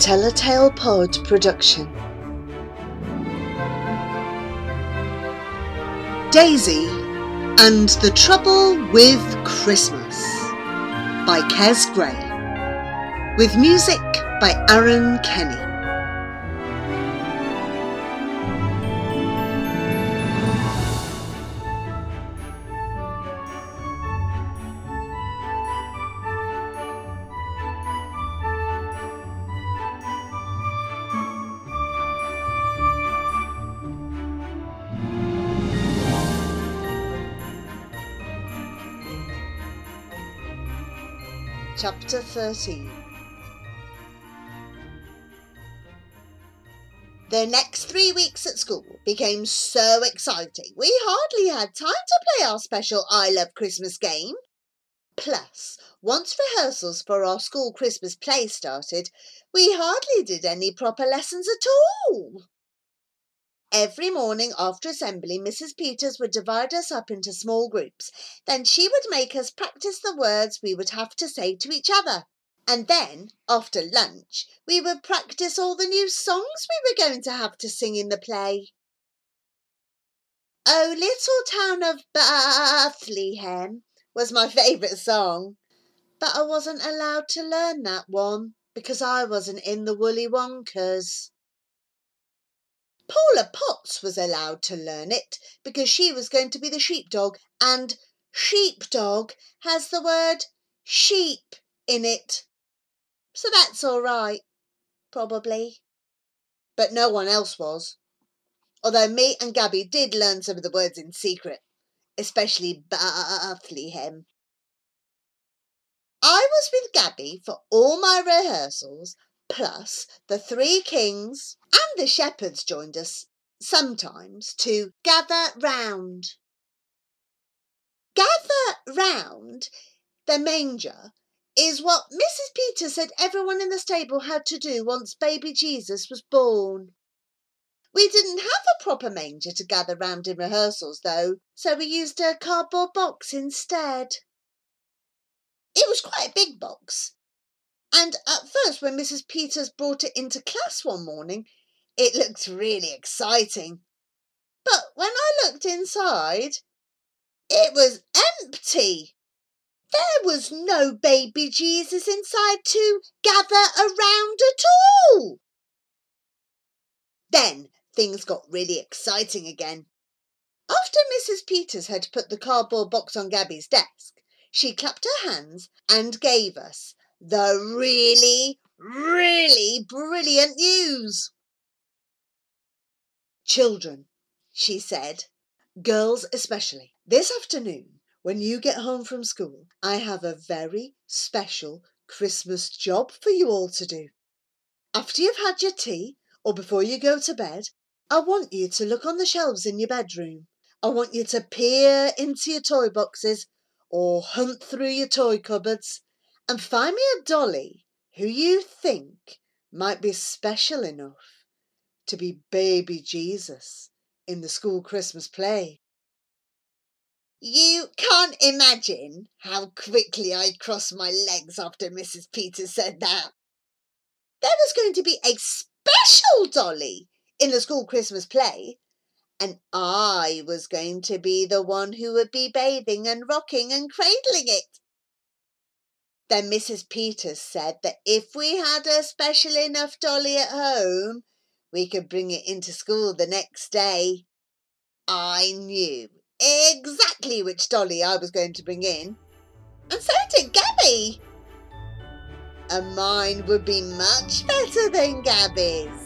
Telltale Pod production. Daisy and the Trouble with Christmas by Kes Gray. With music by Aaron Kenny. Chapter 13 The next three weeks at school became so exciting we hardly had time to play our special I Love Christmas game. Plus, once rehearsals for our school Christmas play started, we hardly did any proper lessons at all. Every morning after assembly, Mrs. Peters would divide us up into small groups. Then she would make us practice the words we would have to say to each other. And then, after lunch, we would practice all the new songs we were going to have to sing in the play. Oh, Little Town of Bethlehem was my favourite song, but I wasn't allowed to learn that one because I wasn't in the Woolly Wonkers. Paula Potts was allowed to learn it because she was going to be the sheepdog, and sheepdog has the word sheep in it. So that's all right, probably. But no one else was. Although me and Gabby did learn some of the words in secret, especially Bethlehem. I was with Gabby for all my rehearsals Plus, the three kings and the shepherds joined us sometimes to gather round. Gather round the manger is what Mrs. Peters said everyone in the stable had to do once baby Jesus was born. We didn't have a proper manger to gather round in rehearsals, though, so we used a cardboard box instead. It was quite a big box, and at first, when Mrs. Peters brought it into class one morning, it looked really exciting. But when I looked inside, it was empty. There was no baby Jesus inside to gather around at all. Then things got really exciting again. After Mrs. Peters had put the cardboard box on Gabby's desk, she clapped her hands and gave us the really, really brilliant news. Children, she said, girls especially, this afternoon, when you get home from school, I have a very special Christmas job for you all to do. After you've had your tea, or before you go to bed, I want you to look on the shelves in your bedroom. I want you to peer into your toy boxes or hunt through your toy cupboards and find me a dolly who you think might be special enough to be baby Jesus in the school Christmas play. You can't imagine how quickly I crossed my legs after Mrs. Peters said that. There was going to be a special dolly in the school Christmas play, and I was going to be the one who would be bathing and rocking and cradling it. Then Mrs. Peters said that if we had a special enough dolly at home, we could bring it into school the next day. I knew exactly which dolly I was going to bring in, and so did Gabby. And mine would be much better than Gabby's.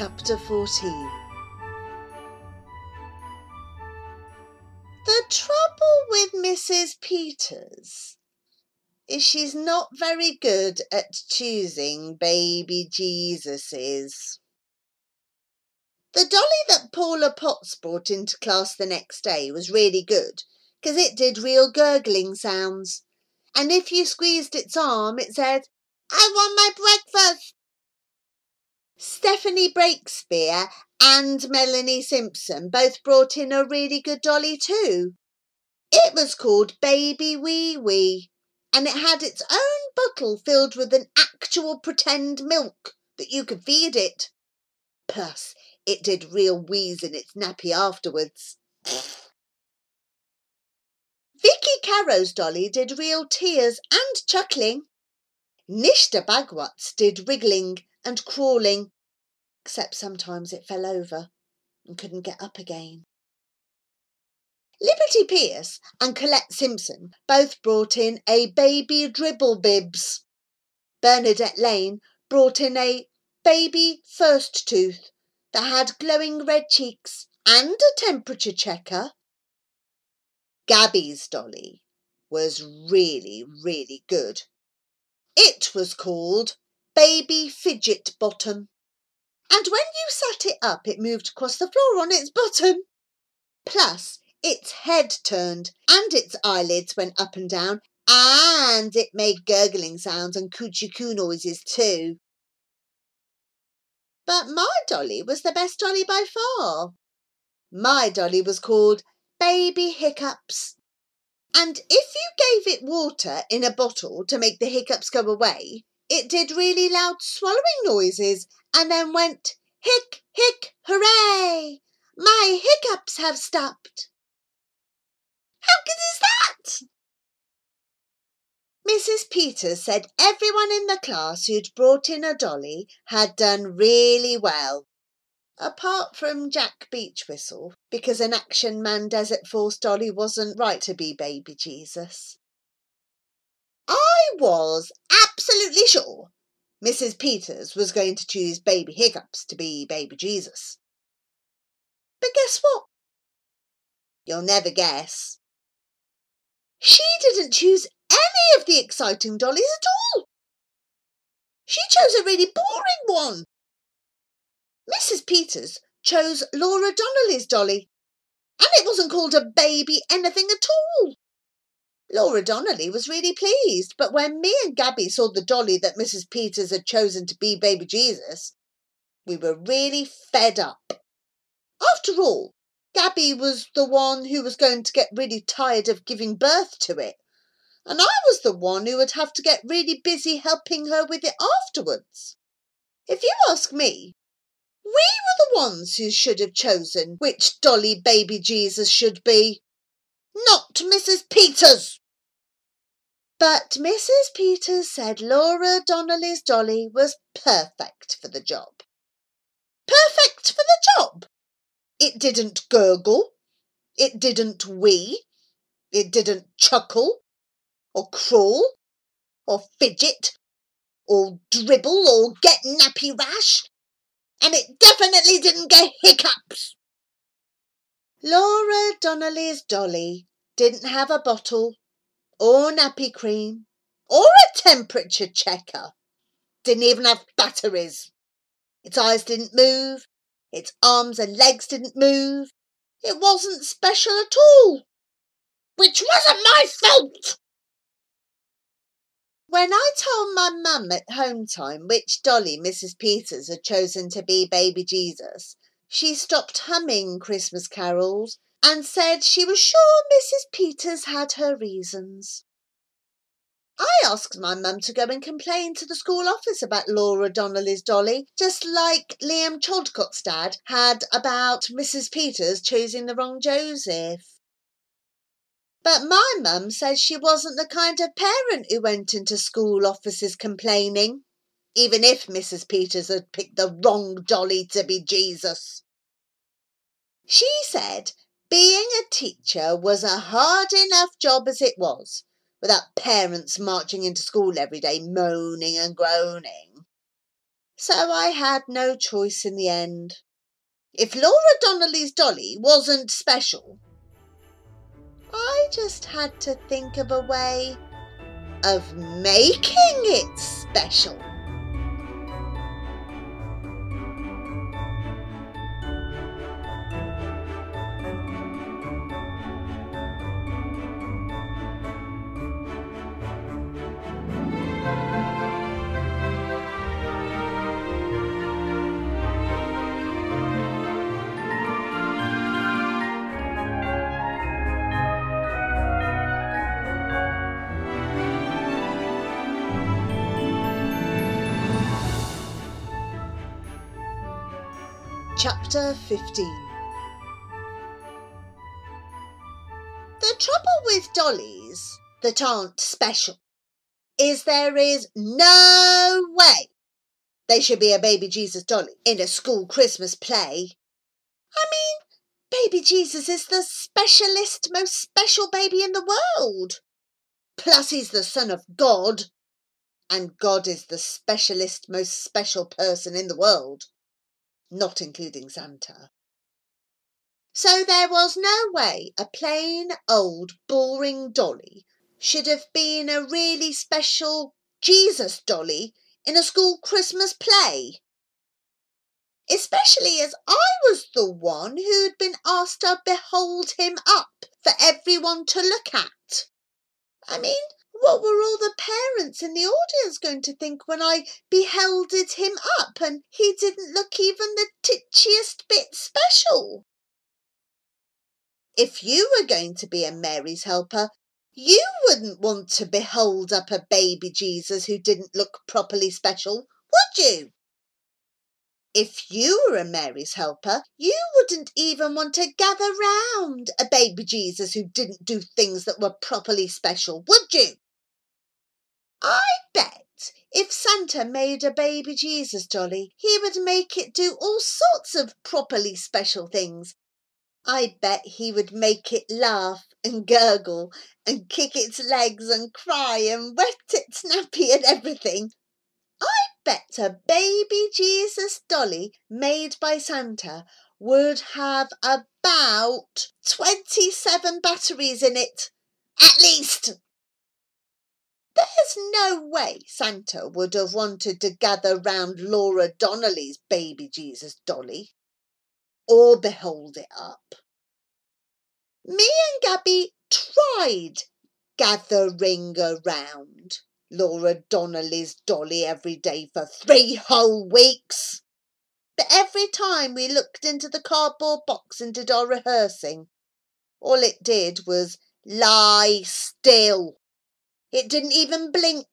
Chapter 14 The trouble with Mrs. Peters is she's not very good at choosing baby Jesuses. The dolly that Paula Potts brought into class the next day was really good because it did real gurgling sounds. And if you squeezed its arm, it said, I want my breakfast. Stephanie Breakspear and Melanie Simpson both brought in a really good dolly too. It was called Baby Wee Wee, and it had its own bottle filled with an actual pretend milk that you could feed it. Plus, it did real wheeze in its nappy afterwards. Vicky Caro's dolly did real tears and chuckling. Nishta Bagwat's did wriggling and crawling, except sometimes it fell over and couldn't get up again. Liberty Pierce and Colette Simpson both brought in a baby dribble bibs. Bernadette Lane brought in a baby first tooth that had glowing red cheeks and a temperature checker. Gabby's dolly was really, really good. It was called Baby Fidget Bottom. And when you sat it up, it moved across the floor on its bottom. Plus, its head turned, and its eyelids went up and down, and it made gurgling sounds and coochie coo noises too. But my dolly was the best dolly by far. My dolly was called Baby Hiccups. And if you gave it water in a bottle to make the hiccups go away, it did really loud swallowing noises and then went hic, hic, hooray! My hiccups have stopped. How good is that? Mrs. Peters said everyone in the class who'd brought in a dolly had done really well, apart from Jack Beechwhistle, because an Action Man Desert Force dolly wasn't right to be baby Jesus. I was absolutely sure Mrs. Peters was going to choose baby Hiccups to be baby Jesus. But guess what? You'll never guess. She didn't choose any of the exciting dollies at all. She chose a really boring one. Mrs. Peters chose Laura Donnelly's dolly, and it wasn't called a baby anything at all. Laura Donnelly was really pleased, but when me and Gabby saw the dolly that Mrs. Peters had chosen to be baby Jesus, we were really fed up. After all, Gabby was the one who was going to get really tired of giving birth to it. And I was the one who would have to get really busy helping her with it afterwards. If you ask me, we were the ones who should have chosen which dolly baby Jesus should be, not Mrs. Peters. But Mrs. Peters said Laura Donnelly's dolly was perfect for the job. Perfect for the job? It didn't gurgle. It didn't wee. It didn't chuckle or crawl or fidget or dribble or get nappy rash. And it definitely didn't get hiccups. Laura Donnelly's dolly didn't have a bottle or nappy cream or a temperature checker. Didn't even have batteries. Its eyes didn't move. Its arms and legs didn't move. It wasn't special at all. Which wasn't my fault. When I told my mum at home time which dolly Mrs. Peters had chosen to be baby Jesus, she stopped humming Christmas carols and said she was sure Mrs. Peters had her reasons. I asked my mum to go and complain to the school office about Laura Donnelly's dolly, just like Liam Chaldicott's dad had about Mrs. Peters choosing the wrong Joseph. But my mum says she wasn't the kind of parent who went into school offices complaining, even if Mrs. Peters had picked the wrong dolly to be Jesus. She said being a teacher was a hard enough job as it was without parents marching into school every day moaning and groaning. So I had no choice in the end. If Laura Donnelly's dolly wasn't special, I just had to think of a way of making it special. Chapter 15 The trouble with dollies that aren't special is there is no way they should be a baby Jesus dolly in a school Christmas play. I mean, baby Jesus is the specialist, most special baby in the world. Plus, he's the son of God, and God is the specialist, most special person in the world not including Santa. So there was no way a plain, old, boring dolly should have been a really special Jesus dolly in a school Christmas play. Especially as I was the one who'd been asked to behold him up for everyone to look at. I mean, what were all the parents in the audience going to think when I behelded him up and he didn't look even the titchiest bit special? If you were going to be a Mary's helper, you wouldn't want to behold up a baby Jesus who didn't look properly special, would you? If you were a Mary's helper, you wouldn't even want to gather round a baby Jesus who didn't do things that were properly special, would you? I bet if Santa made a baby Jesus dolly, he would make it do all sorts of properly special things. I bet he would make it laugh and gurgle and kick its legs and cry and wet its nappy and everything. I bet a baby Jesus dolly made by Santa would have about 27 batteries in it. At least. There's no way Santa would have wanted to gather round Laura Donnelly's baby Jesus dolly or behold it up. Me and Gabby tried gathering around Laura Donnelly's dolly every day for three whole weeks. But every time we looked into the cardboard box and did our rehearsing, all it did was lie still. It didn't even blink.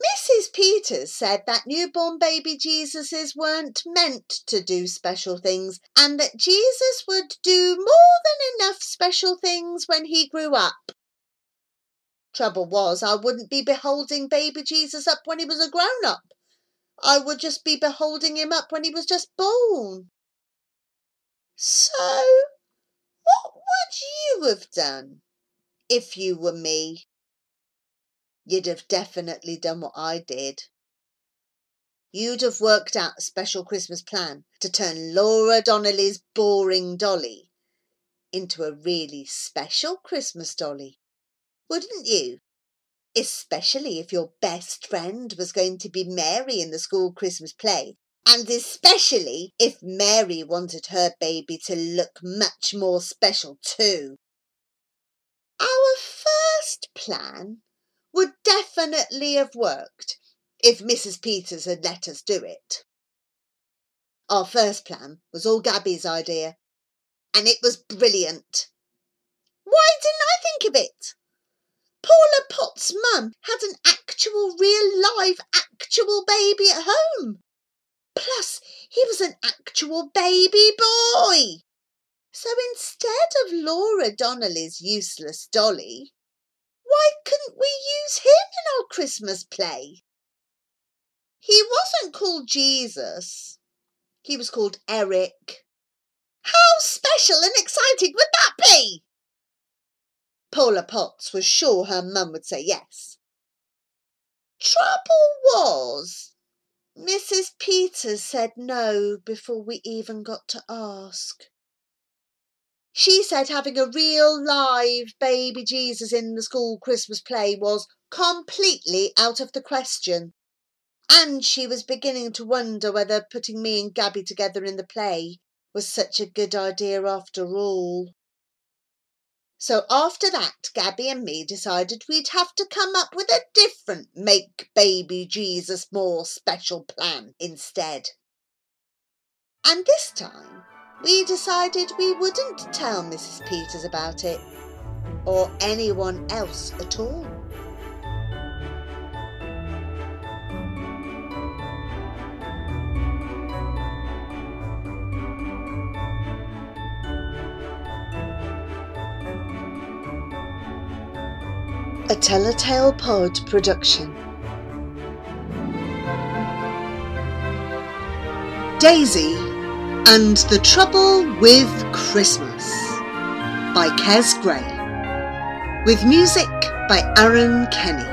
Mrs. Peters said that newborn baby Jesuses weren't meant to do special things and that Jesus would do more than enough special things when he grew up. Trouble was, I wouldn't be beholding baby Jesus up when he was a grown up. I would just be beholding him up when he was just born. So, what would you have done? If you were me, you'd have definitely done what I did. You'd have worked out a special Christmas plan to turn Laura Donnelly's boring dolly into a really special Christmas dolly, wouldn't you? Especially if your best friend was going to be Mary in the school Christmas play, and especially if Mary wanted her baby to look much more special too. Our first plan would definitely have worked if Mrs. Peters had let us do it. Our first plan was all Gabby's idea, and it was brilliant. Why didn't I think of it? Paula Potts' mum had an actual, real, live, actual baby at home. Plus, he was an actual baby boy. So instead of Laura Donnelly's useless dolly, why couldn't we use him in our Christmas play? He wasn't called Jesus. He was called Eric. How special and exciting would that be? Paula Potts was sure her mum would say yes. Trouble was, Mrs. Peters said no before we even got to ask. She said having a real live baby Jesus in the school Christmas play was completely out of the question. And she was beginning to wonder whether putting me and Gabby together in the play was such a good idea after all. So after that, Gabby and me decided we'd have to come up with a different make baby Jesus more special plan instead. And this time, we decided we wouldn't tell Mrs. Peters about it, or anyone else at all. A Telltale Pod production. Daisy and the Trouble with Christmas by Kes Gray. With music by Aaron Kenny.